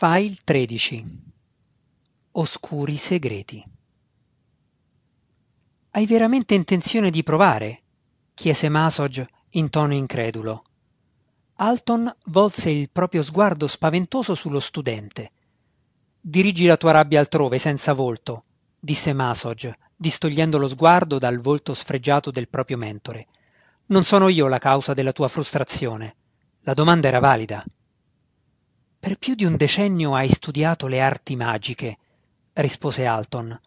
File 13 Oscuri segreti Hai veramente intenzione di provare? chiese Masog in tono incredulo. Alton volse il proprio sguardo spaventoso sullo studente. Dirigi la tua rabbia altrove, senza volto, disse Masog, distogliendo lo sguardo dal volto sfregiato del proprio mentore. Non sono io la causa della tua frustrazione. La domanda era valida. Per più di un decennio hai studiato le arti magiche, rispose Alton.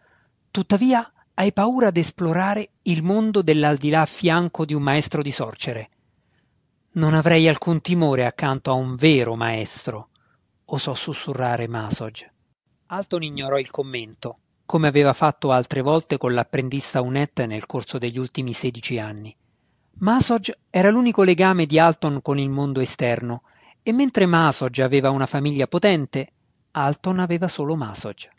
Tuttavia hai paura d'esplorare il mondo dell'aldilà a fianco di un maestro di sorcere. Non avrei alcun timore accanto a un vero maestro, osò sussurrare Masog. Alton ignorò il commento, come aveva fatto altre volte con l'apprendista Unet nel corso degli ultimi sedici anni. Masog era l'unico legame di Alton con il mondo esterno, e mentre Masog aveva una famiglia potente, Alton aveva solo Masog.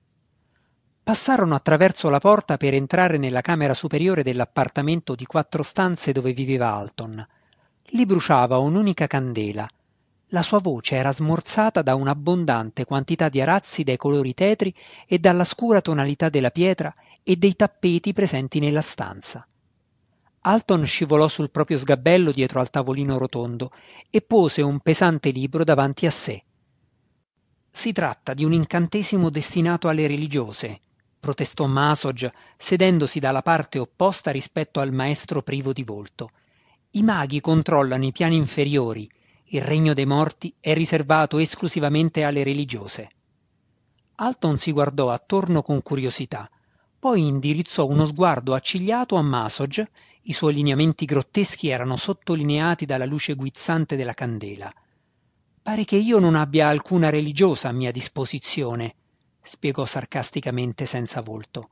Passarono attraverso la porta per entrare nella camera superiore dell'appartamento di quattro stanze dove viveva Alton. Lì bruciava un'unica candela. La sua voce era smorzata da un'abbondante quantità di arazzi dai colori tetri e dalla scura tonalità della pietra e dei tappeti presenti nella stanza. Alton scivolò sul proprio sgabello dietro al tavolino rotondo e pose un pesante libro davanti a sé. Si tratta di un incantesimo destinato alle religiose, protestò Masog, sedendosi dalla parte opposta rispetto al maestro privo di volto. I maghi controllano i piani inferiori, il regno dei morti è riservato esclusivamente alle religiose. Alton si guardò attorno con curiosità, poi indirizzò uno sguardo accigliato a Masog, i suoi lineamenti grotteschi erano sottolineati dalla luce guizzante della candela. Pare che io non abbia alcuna religiosa a mia disposizione, spiegò sarcasticamente senza volto.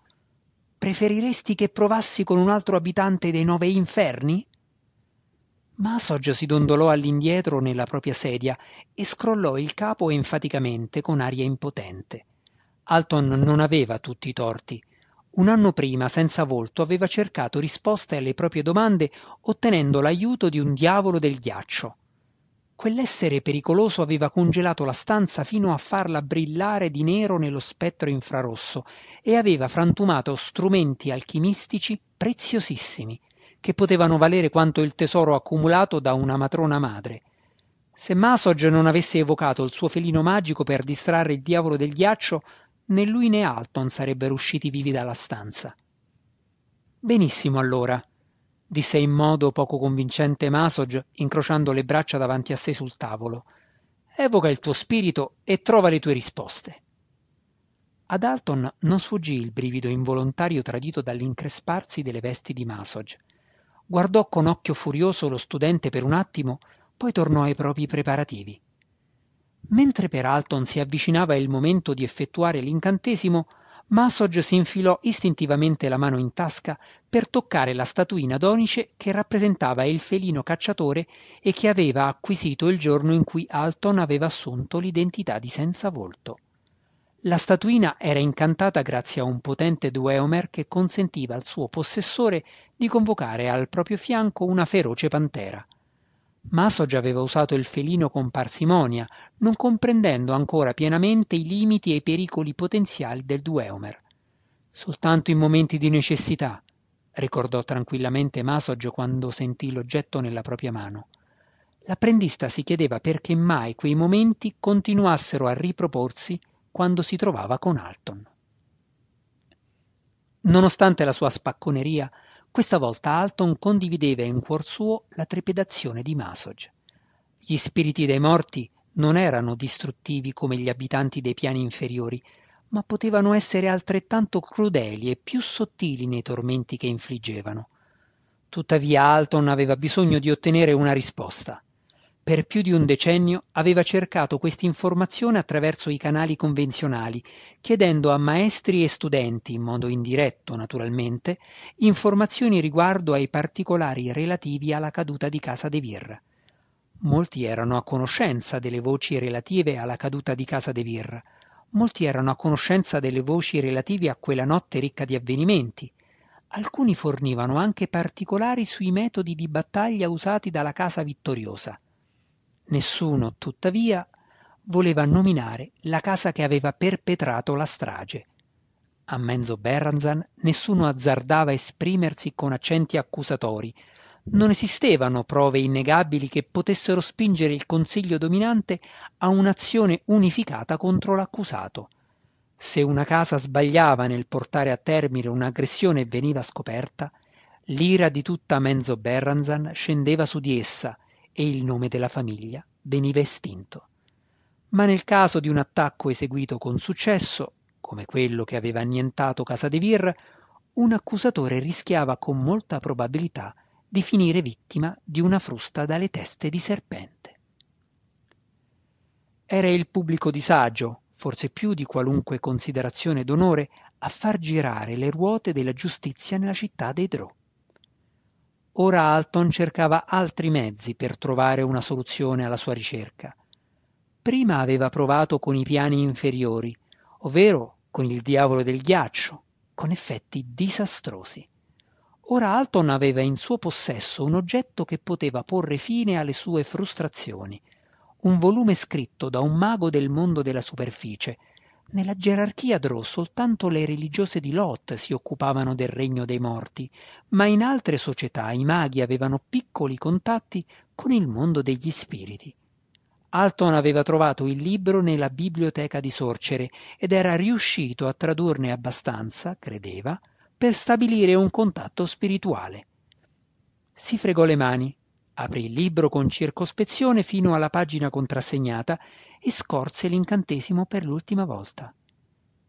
Preferiresti che provassi con un altro abitante dei nove inferni? Masog si dondolò all'indietro nella propria sedia e scrollò il capo enfaticamente con aria impotente. Alton non aveva tutti i torti. Un anno prima, senza volto, aveva cercato risposte alle proprie domande ottenendo l'aiuto di un diavolo del ghiaccio. Quell'essere pericoloso aveva congelato la stanza fino a farla brillare di nero nello spettro infrarosso e aveva frantumato strumenti alchimistici preziosissimi che potevano valere quanto il tesoro accumulato da una matrona madre. Se Masog non avesse evocato il suo felino magico per distrarre il diavolo del ghiaccio, né lui né Alton sarebbero usciti vivi dalla stanza. Benissimo allora, disse in modo poco convincente Masog, incrociando le braccia davanti a sé sul tavolo. Evoca il tuo spirito e trova le tue risposte. Ad Alton non sfuggì il brivido involontario tradito dall'incresparsi delle vesti di Masog. Guardò con occhio furioso lo studente per un attimo, poi tornò ai propri preparativi. Mentre per Alton si avvicinava il momento di effettuare l'incantesimo, Masog si infilò istintivamente la mano in tasca per toccare la statuina d'onice che rappresentava il felino cacciatore e che aveva acquisito il giorno in cui Alton aveva assunto l'identità di senza volto. La statuina era incantata grazie a un potente dueomer che consentiva al suo possessore di convocare al proprio fianco una feroce pantera. Masog aveva usato il felino con parsimonia, non comprendendo ancora pienamente i limiti e i pericoli potenziali del dueomer. Soltanto in momenti di necessità, ricordò tranquillamente Masog quando sentì l'oggetto nella propria mano. L'apprendista si chiedeva perché mai quei momenti continuassero a riproporsi quando si trovava con Alton. Nonostante la sua spacconeria, questa volta Alton condivideva in cuor suo la trepidazione di Masog. Gli spiriti dei morti non erano distruttivi come gli abitanti dei piani inferiori, ma potevano essere altrettanto crudeli e più sottili nei tormenti che infliggevano. Tuttavia Alton aveva bisogno di ottenere una risposta. Per più di un decennio aveva cercato questa informazione attraverso i canali convenzionali, chiedendo a maestri e studenti, in modo indiretto naturalmente, informazioni riguardo ai particolari relativi alla caduta di Casa De Vir. Molti erano a conoscenza delle voci relative alla caduta di Casa De Vir, molti erano a conoscenza delle voci relative a quella notte ricca di avvenimenti, alcuni fornivano anche particolari sui metodi di battaglia usati dalla casa vittoriosa. Nessuno, tuttavia, voleva nominare la casa che aveva perpetrato la strage. A Menzo Berranzan nessuno azzardava esprimersi con accenti accusatori. Non esistevano prove innegabili che potessero spingere il consiglio dominante a un'azione unificata contro l'accusato. Se una casa sbagliava nel portare a termine un'aggressione e veniva scoperta, l'ira di tutta Menzo Berranzan scendeva su di essa e il nome della famiglia veniva estinto. Ma nel caso di un attacco eseguito con successo, come quello che aveva annientato Casa de Vir, un accusatore rischiava con molta probabilità di finire vittima di una frusta dalle teste di serpente. Era il pubblico disagio, forse più di qualunque considerazione d'onore, a far girare le ruote della giustizia nella città dei Drò. Ora Alton cercava altri mezzi per trovare una soluzione alla sua ricerca. Prima aveva provato con i piani inferiori, ovvero con il diavolo del ghiaccio, con effetti disastrosi. Ora Alton aveva in suo possesso un oggetto che poteva porre fine alle sue frustrazioni, un volume scritto da un mago del mondo della superficie. Nella gerarchia Drò soltanto le religiose di Lot si occupavano del regno dei morti, ma in altre società i maghi avevano piccoli contatti con il mondo degli spiriti. Alton aveva trovato il libro nella biblioteca di Sorcere ed era riuscito a tradurne abbastanza, credeva, per stabilire un contatto spirituale. Si fregò le mani, aprì il libro con circospezione fino alla pagina contrassegnata e scorse l'incantesimo per l'ultima volta.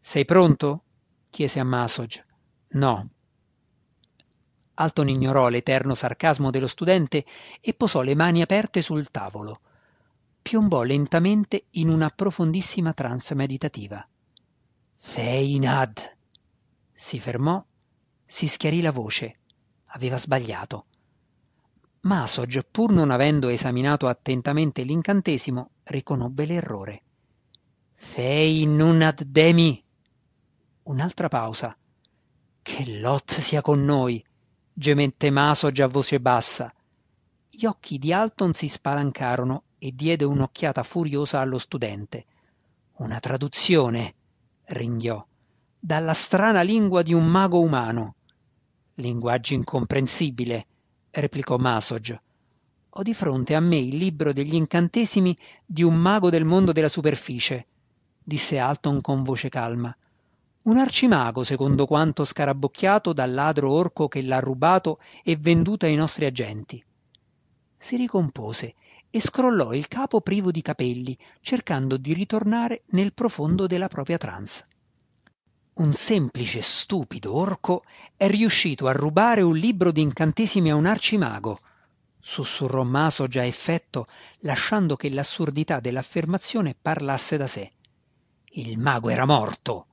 Sei pronto? chiese a Masog. No. Alton ignorò l'eterno sarcasmo dello studente e posò le mani aperte sul tavolo. Piombò lentamente in una profondissima trance meditativa. Feinad! Si fermò, si schiarì la voce. Aveva sbagliato. Masog, pur non avendo esaminato attentamente l'incantesimo, riconobbe l'errore. Fei nunad demi. Un'altra pausa. Che Lot sia con noi, gemette Masog a voce bassa. Gli occhi di Alton si spalancarono e diede un'occhiata furiosa allo studente. Una traduzione, ringhiò, dalla strana lingua di un mago umano. Linguaggio incomprensibile replicò Masog. Ho di fronte a me il libro degli incantesimi di un mago del mondo della superficie, disse Alton con voce calma. Un arcimago, secondo quanto scarabocchiato dal ladro orco che l'ha rubato e venduto ai nostri agenti. Si ricompose e scrollò il capo privo di capelli, cercando di ritornare nel profondo della propria trance un semplice stupido orco è riuscito a rubare un libro di incantesimi a un arcimago sussurrò maso già effetto lasciando che l'assurdità dell'affermazione parlasse da sé. Il mago era morto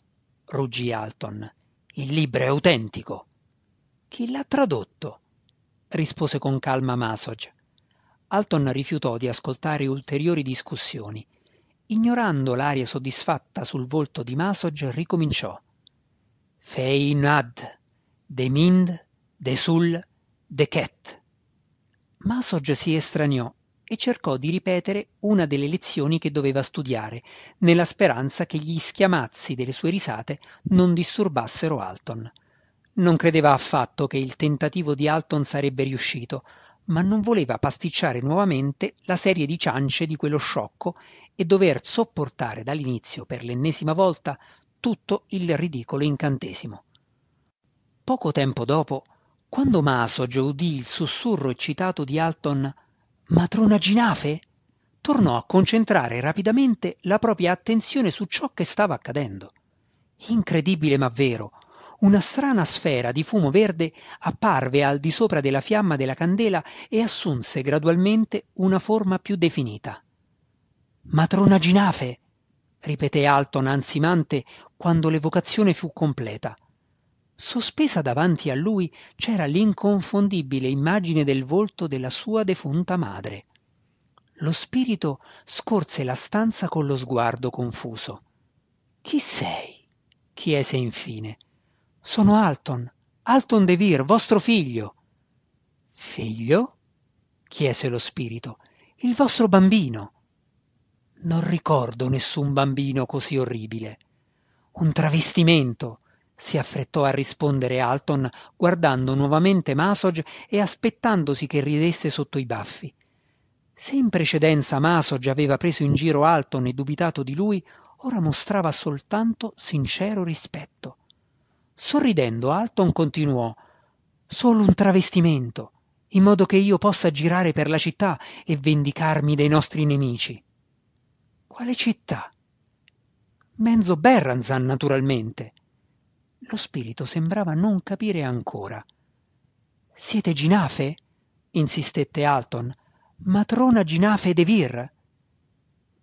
ruggì alton. Il libro è autentico. Chi l'ha tradotto? rispose con calma masog alton rifiutò di ascoltare ulteriori discussioni. Ignorando l'aria soddisfatta sul volto di masog ricominciò Feinad, de Mind, de Sul, de Ket. Masog si estraniò e cercò di ripetere una delle lezioni che doveva studiare, nella speranza che gli schiamazzi delle sue risate non disturbassero Alton. Non credeva affatto che il tentativo di Alton sarebbe riuscito, ma non voleva pasticciare nuovamente la serie di ciance di quello sciocco e dover sopportare dall'inizio per l'ennesima volta tutto il ridicolo incantesimo. Poco tempo dopo, quando Masog udì il sussurro eccitato di Alton Matrona Ginafe, tornò a concentrare rapidamente la propria attenzione su ciò che stava accadendo. Incredibile ma vero, una strana sfera di fumo verde apparve al di sopra della fiamma della candela e assunse gradualmente una forma più definita. Matrona Ginafe! Ripeté Alton ansimante quando l'evocazione fu completa. Sospesa davanti a lui c'era l'inconfondibile immagine del volto della sua defunta madre. Lo spirito scorse la stanza con lo sguardo confuso. Chi sei? chiese infine. Sono Alton, Alton De Vir, vostro figlio. Figlio? chiese lo spirito. Il vostro bambino. Non ricordo nessun bambino così orribile. Un travestimento, si affrettò a rispondere Alton, guardando nuovamente Masog e aspettandosi che ridesse sotto i baffi. Se in precedenza Masog aveva preso in giro Alton e dubitato di lui, ora mostrava soltanto sincero rispetto. Sorridendo, Alton continuò: Solo un travestimento, in modo che io possa girare per la città e vendicarmi dei nostri nemici. Quale città? Menzo Berranzan, naturalmente. Lo spirito sembrava non capire ancora. Siete Ginafe? insistette Alton. Matrona Ginafe de Vir.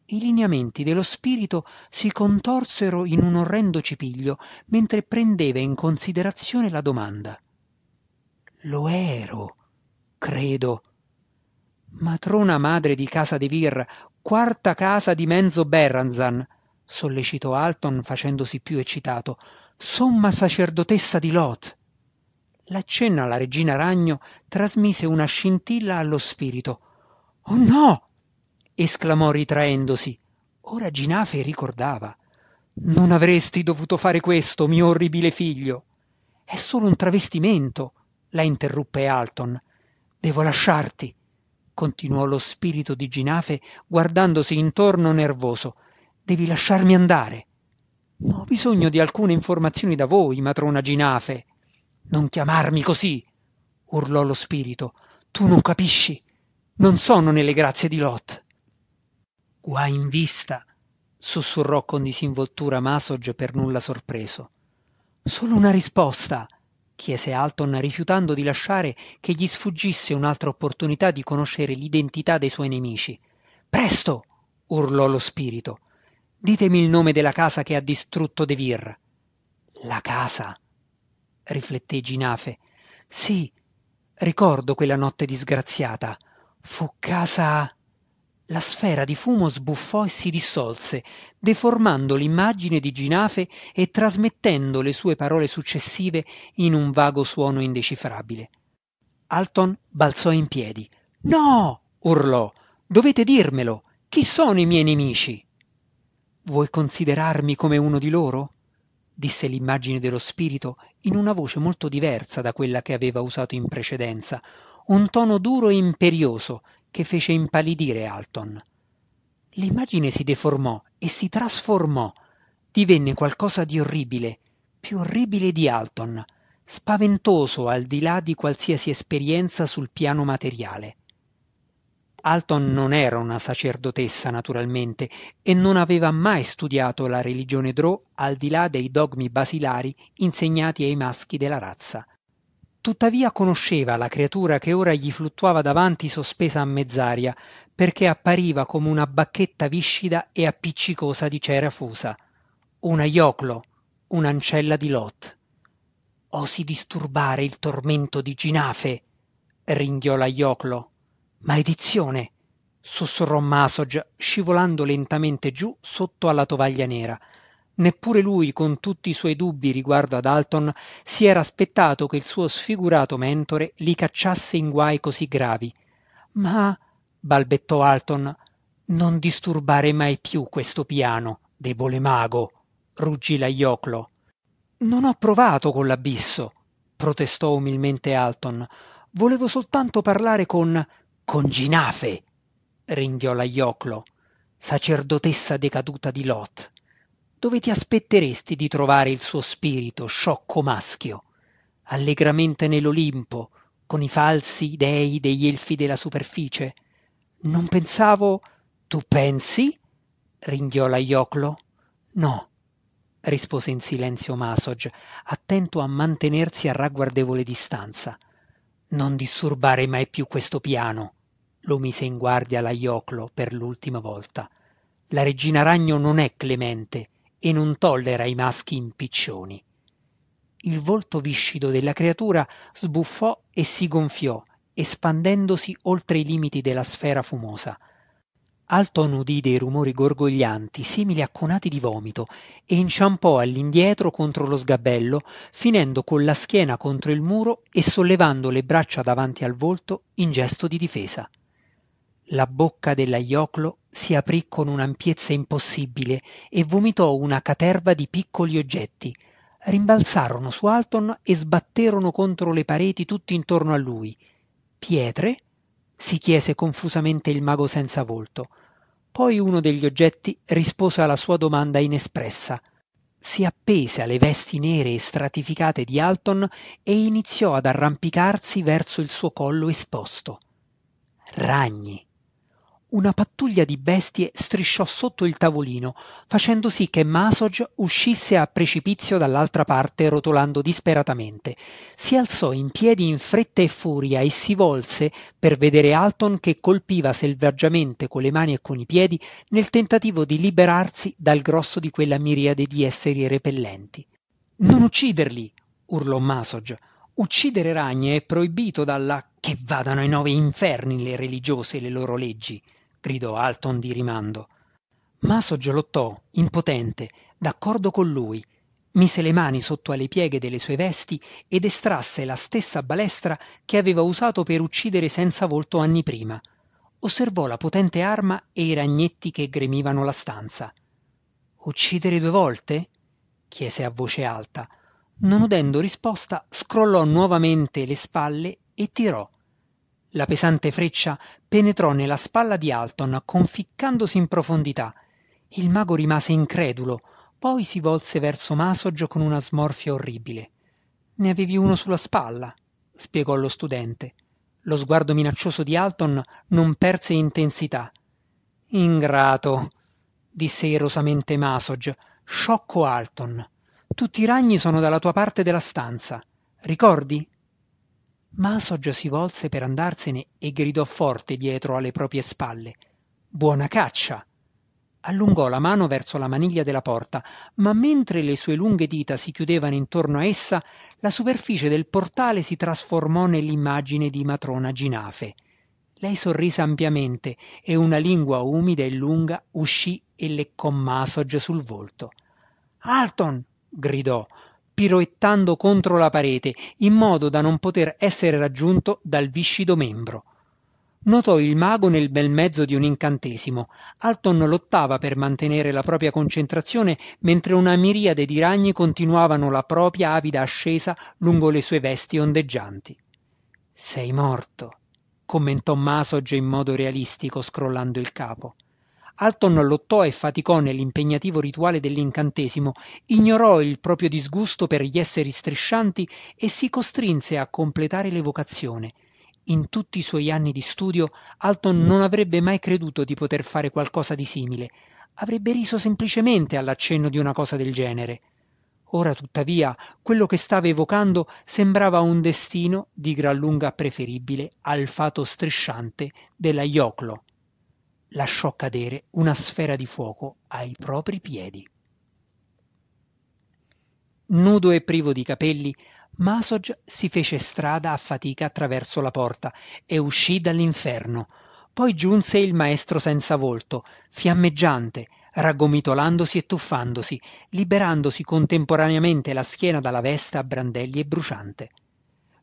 I lineamenti dello spirito si contorsero in un orrendo cipiglio mentre prendeva in considerazione la domanda. Lo ero, credo. Matrona madre di casa de Vir, quarta casa di Menzo Berranzan, sollecitò Alton facendosi più eccitato. Somma sacerdotessa di Lot. L'accenno alla regina ragno trasmise una scintilla allo spirito. Oh no! esclamò ritraendosi. Ora Ginafe ricordava. Non avresti dovuto fare questo, mio orribile figlio. È solo un travestimento, la interruppe Alton. Devo lasciarti, continuò lo spirito di Ginafe guardandosi intorno nervoso. Devi lasciarmi andare. Ho bisogno di alcune informazioni da voi, matrona Ginafe. Non chiamarmi così, urlò lo spirito. Tu non capisci. Non sono nelle grazie di Lot. Guai in vista, sussurrò con disinvoltura Masog per nulla sorpreso. Solo una risposta, chiese Alton rifiutando di lasciare che gli sfuggisse un'altra opportunità di conoscere l'identità dei suoi nemici. Presto! urlò lo spirito. Ditemi il nome della casa che ha distrutto De Vir. La casa, rifletté Ginafe. Sì, ricordo quella notte disgraziata. Fu casa. La sfera di fumo sbuffò e si dissolse, deformando l'immagine di Ginafe e trasmettendo le sue parole successive in un vago suono indecifrabile. Alton balzò in piedi. No! urlò. Dovete dirmelo. Chi sono i miei nemici? Vuoi considerarmi come uno di loro? disse l'immagine dello spirito in una voce molto diversa da quella che aveva usato in precedenza, un tono duro e imperioso che fece impallidire Alton. L'immagine si deformò e si trasformò, divenne qualcosa di orribile, più orribile di Alton, spaventoso al di là di qualsiasi esperienza sul piano materiale. Alton non era una sacerdotessa naturalmente e non aveva mai studiato la religione Drò al di là dei dogmi basilari insegnati ai maschi della razza. Tuttavia conosceva la creatura che ora gli fluttuava davanti sospesa a mezz'aria, perché appariva come una bacchetta viscida e appiccicosa di cera fusa. Una ioclo, un'ancella di Lot. Osi disturbare il tormento di Ginafe, ringhiò la ioclo. Maledizione! sussurrò Masog, scivolando lentamente giù sotto alla tovaglia nera. Neppure lui, con tutti i suoi dubbi riguardo ad Alton, si era aspettato che il suo sfigurato mentore li cacciasse in guai così gravi. Ma, balbettò Alton, non disturbare mai più questo piano, debole mago, ruggì la Ioclo. Non ho provato con l'abisso, protestò umilmente Alton. Volevo soltanto parlare con con Ginafe, ringhiò la Ioclo, sacerdotessa decaduta di Lot. Dove ti aspetteresti di trovare il suo spirito, sciocco maschio? Allegramente nell'Olimpo, con i falsi dei degli elfi della superficie? Non pensavo... Tu pensi? ringhiò la Ioclo. No, rispose in silenzio Masog, attento a mantenersi a ragguardevole distanza. Non disturbare mai più questo piano lo mise in guardia la Ioclo per l'ultima volta. La regina ragno non è clemente e non tollera i maschi impiccioni. Il volto viscido della creatura sbuffò e si gonfiò, espandendosi oltre i limiti della sfera fumosa. Alton udì dei rumori gorgoglianti, simili a conati di vomito, e inciampò all'indietro contro lo sgabello, finendo con la schiena contro il muro e sollevando le braccia davanti al volto in gesto di difesa. La bocca della Ioclo si aprì con un'ampiezza impossibile e vomitò una caterva di piccoli oggetti. Rimbalzarono su Alton e sbatterono contro le pareti tutti intorno a lui. Pietre? si chiese confusamente il mago senza volto. Poi uno degli oggetti rispose alla sua domanda inespressa. Si appese alle vesti nere e stratificate di Alton e iniziò ad arrampicarsi verso il suo collo esposto. Ragni una pattuglia di bestie strisciò sotto il tavolino, facendo sì che Masog uscisse a precipizio dall'altra parte rotolando disperatamente. Si alzò in piedi in fretta e furia e si volse per vedere Alton che colpiva selvaggiamente con le mani e con i piedi nel tentativo di liberarsi dal grosso di quella miriade di esseri repellenti. Non ucciderli! urlò Masog. Uccidere ragni è proibito dalla che vadano ai nove inferni le religiose e le loro leggi gridò Alton di rimando. Maso lottò, impotente, d'accordo con lui, mise le mani sotto alle pieghe delle sue vesti ed estrasse la stessa balestra che aveva usato per uccidere senza volto anni prima. Osservò la potente arma e i ragnetti che gremivano la stanza. Uccidere due volte? chiese a voce alta. Non udendo risposta, scrollò nuovamente le spalle e tirò. La pesante freccia penetrò nella spalla di Alton, conficcandosi in profondità. Il mago rimase incredulo, poi si volse verso Masog con una smorfia orribile. Ne avevi uno sulla spalla, spiegò lo studente. Lo sguardo minaccioso di Alton non perse intensità. Ingrato, disse irosamente Masog, sciocco Alton. Tutti i ragni sono dalla tua parte della stanza. Ricordi? Masog si volse per andarsene e gridò forte dietro alle proprie spalle. Buona caccia! Allungò la mano verso la maniglia della porta ma mentre le sue lunghe dita si chiudevano intorno a essa la superficie del portale si trasformò nell'immagine di matrona ginafe. Lei sorrise ampiamente e una lingua umida e lunga uscì e leccò Masog sul volto. Alton gridò piroettando contro la parete in modo da non poter essere raggiunto dal viscido membro. Notò il mago nel bel mezzo di un incantesimo. Alton lottava per mantenere la propria concentrazione mentre una miriade di ragni continuavano la propria avida ascesa lungo le sue vesti ondeggianti. Sei morto commentò Masog in modo realistico scrollando il capo Alton lottò e faticò nell'impegnativo rituale dell'incantesimo, ignorò il proprio disgusto per gli esseri striscianti e si costrinse a completare l'evocazione. In tutti i suoi anni di studio Alton non avrebbe mai creduto di poter fare qualcosa di simile. Avrebbe riso semplicemente all'accenno di una cosa del genere. Ora tuttavia quello che stava evocando sembrava un destino di gran lunga preferibile al fato strisciante della Ioclo lasciò cadere una sfera di fuoco ai propri piedi. Nudo e privo di capelli, Masog si fece strada a fatica attraverso la porta e uscì dall'inferno. Poi giunse il maestro senza volto, fiammeggiante, raggomitolandosi e tuffandosi, liberandosi contemporaneamente la schiena dalla veste a brandelli e bruciante.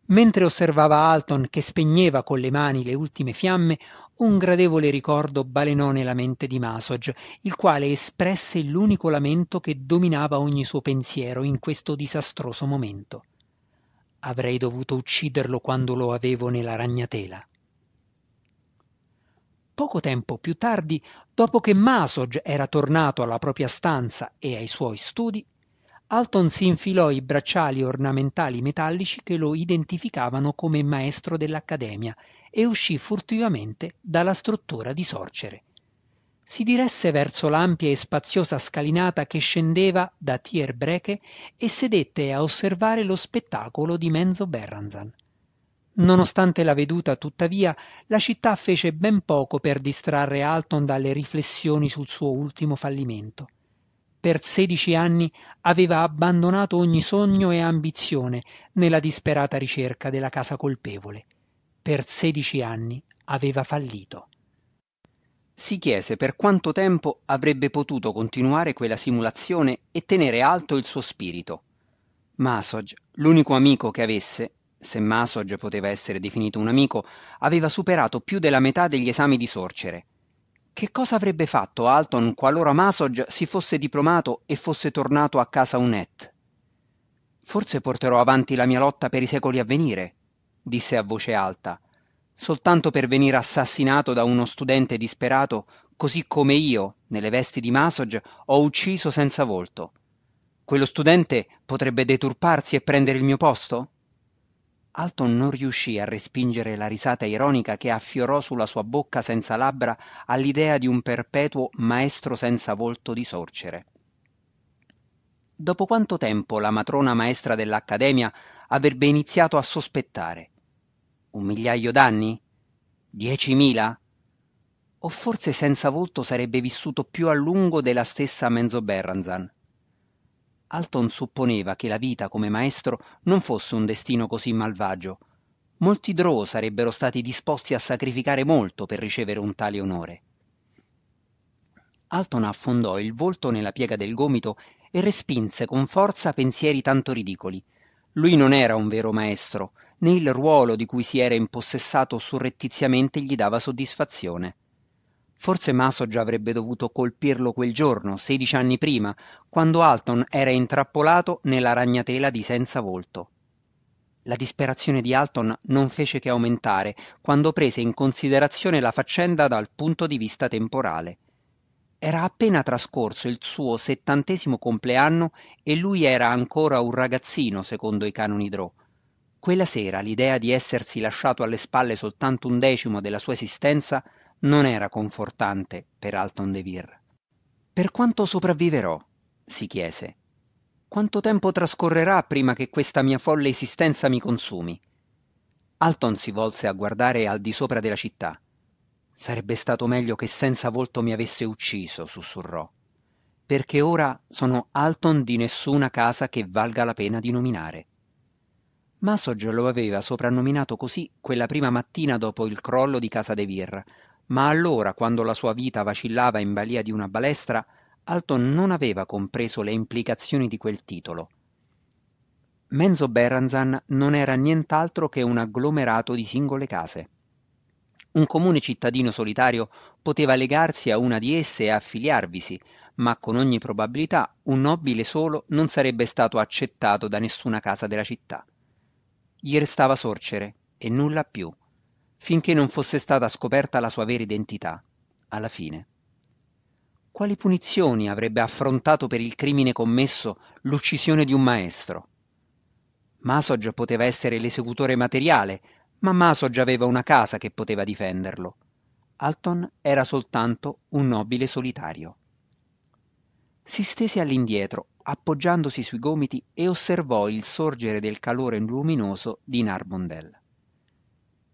Mentre osservava Alton che spegneva con le mani le ultime fiamme, un gradevole ricordo balenò nella mente di Masog, il quale espresse l'unico lamento che dominava ogni suo pensiero in questo disastroso momento. Avrei dovuto ucciderlo quando lo avevo nella ragnatela. Poco tempo più tardi, dopo che Masog era tornato alla propria stanza e ai suoi studi, Alton si infilò i bracciali ornamentali metallici che lo identificavano come maestro dell'Accademia e uscì furtivamente dalla struttura di Sorcere. Si diresse verso l'ampia e spaziosa scalinata che scendeva da Tier Breche e sedette a osservare lo spettacolo di Menzo Berranzan. Nonostante la veduta, tuttavia, la città fece ben poco per distrarre Alton dalle riflessioni sul suo ultimo fallimento per sedici anni aveva abbandonato ogni sogno e ambizione nella disperata ricerca della casa colpevole. Per sedici anni aveva fallito. Si chiese per quanto tempo avrebbe potuto continuare quella simulazione e tenere alto il suo spirito. Masog, l'unico amico che avesse, se Masog poteva essere definito un amico, aveva superato più della metà degli esami di sorcere Che cosa avrebbe fatto Alton qualora Masog si fosse diplomato e fosse tornato a casa Unet? Forse porterò avanti la mia lotta per i secoli a venire, disse a voce alta, soltanto per venire assassinato da uno studente disperato, così come io, nelle vesti di Masog, ho ucciso senza volto. Quello studente potrebbe deturparsi e prendere il mio posto? Alton non riuscì a respingere la risata ironica che affiorò sulla sua bocca senza labbra all'idea di un perpetuo maestro senza volto di sorcere. Dopo quanto tempo la matrona maestra dell'Accademia avrebbe iniziato a sospettare? Un migliaio d'anni? Diecimila? O forse senza volto sarebbe vissuto più a lungo della stessa Menzo Berranzan? Alton supponeva che la vita come maestro non fosse un destino così malvagio. Molti Drow sarebbero stati disposti a sacrificare molto per ricevere un tale onore. Alton affondò il volto nella piega del gomito e respinse con forza pensieri tanto ridicoli. Lui non era un vero maestro, né il ruolo di cui si era impossessato surrettiziamente gli dava soddisfazione. Forse Maso già avrebbe dovuto colpirlo quel giorno, sedici anni prima, quando Alton era intrappolato nella ragnatela di senza volto. La disperazione di Alton non fece che aumentare quando prese in considerazione la faccenda dal punto di vista temporale. Era appena trascorso il suo settantesimo compleanno e lui era ancora un ragazzino secondo i canoni Drow. Quella sera l'idea di essersi lasciato alle spalle soltanto un decimo della sua esistenza non era confortante per Alton DeVere. Per quanto sopravviverò? si chiese. Quanto tempo trascorrerà prima che questa mia folle esistenza mi consumi? Alton si volse a guardare al di sopra della città. Sarebbe stato meglio che senza volto mi avesse ucciso, sussurrò, perché ora sono Alton di nessuna casa che valga la pena di nominare. Masog lo aveva soprannominato così quella prima mattina dopo il crollo di casa De Vir, ma allora, quando la sua vita vacillava in balia di una balestra, Alton non aveva compreso le implicazioni di quel titolo. Menzo Berranzan non era nient'altro che un agglomerato di singole case. Un comune cittadino solitario poteva legarsi a una di esse e affiliarvisi, ma con ogni probabilità un nobile solo non sarebbe stato accettato da nessuna casa della città. Gli restava sorcere e nulla più finché non fosse stata scoperta la sua vera identità, alla fine. Quali punizioni avrebbe affrontato per il crimine commesso l'uccisione di un maestro? Masog poteva essere l'esecutore materiale, ma Masog aveva una casa che poteva difenderlo. Alton era soltanto un nobile solitario. Si stese all'indietro, appoggiandosi sui gomiti e osservò il sorgere del calore luminoso di Narbondel.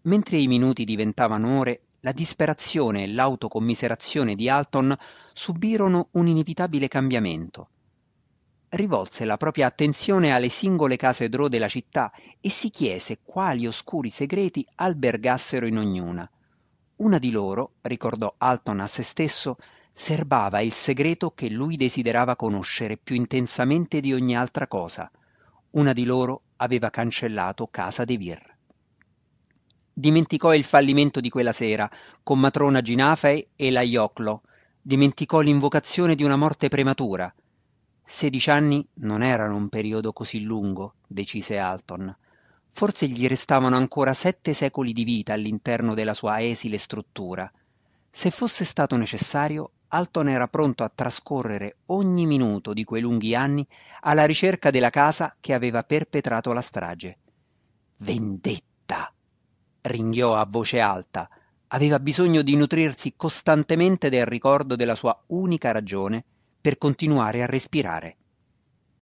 Mentre i minuti diventavano ore, la disperazione e l'autocommiserazione di Alton subirono un inevitabile cambiamento. Rivolse la propria attenzione alle singole case drò della città e si chiese quali oscuri segreti albergassero in ognuna. Una di loro, ricordò Alton a se stesso, serbava il segreto che lui desiderava conoscere più intensamente di ogni altra cosa. Una di loro aveva cancellato Casa De Vir. Dimenticò il fallimento di quella sera, con matrona Ginafei e la Ioclo. Dimenticò l'invocazione di una morte prematura. Sedici anni non erano un periodo così lungo, decise Alton. Forse gli restavano ancora sette secoli di vita all'interno della sua esile struttura. Se fosse stato necessario, Alton era pronto a trascorrere ogni minuto di quei lunghi anni alla ricerca della casa che aveva perpetrato la strage. Vendetta! Ringhiò a voce alta, aveva bisogno di nutrirsi costantemente del ricordo della sua unica ragione per continuare a respirare.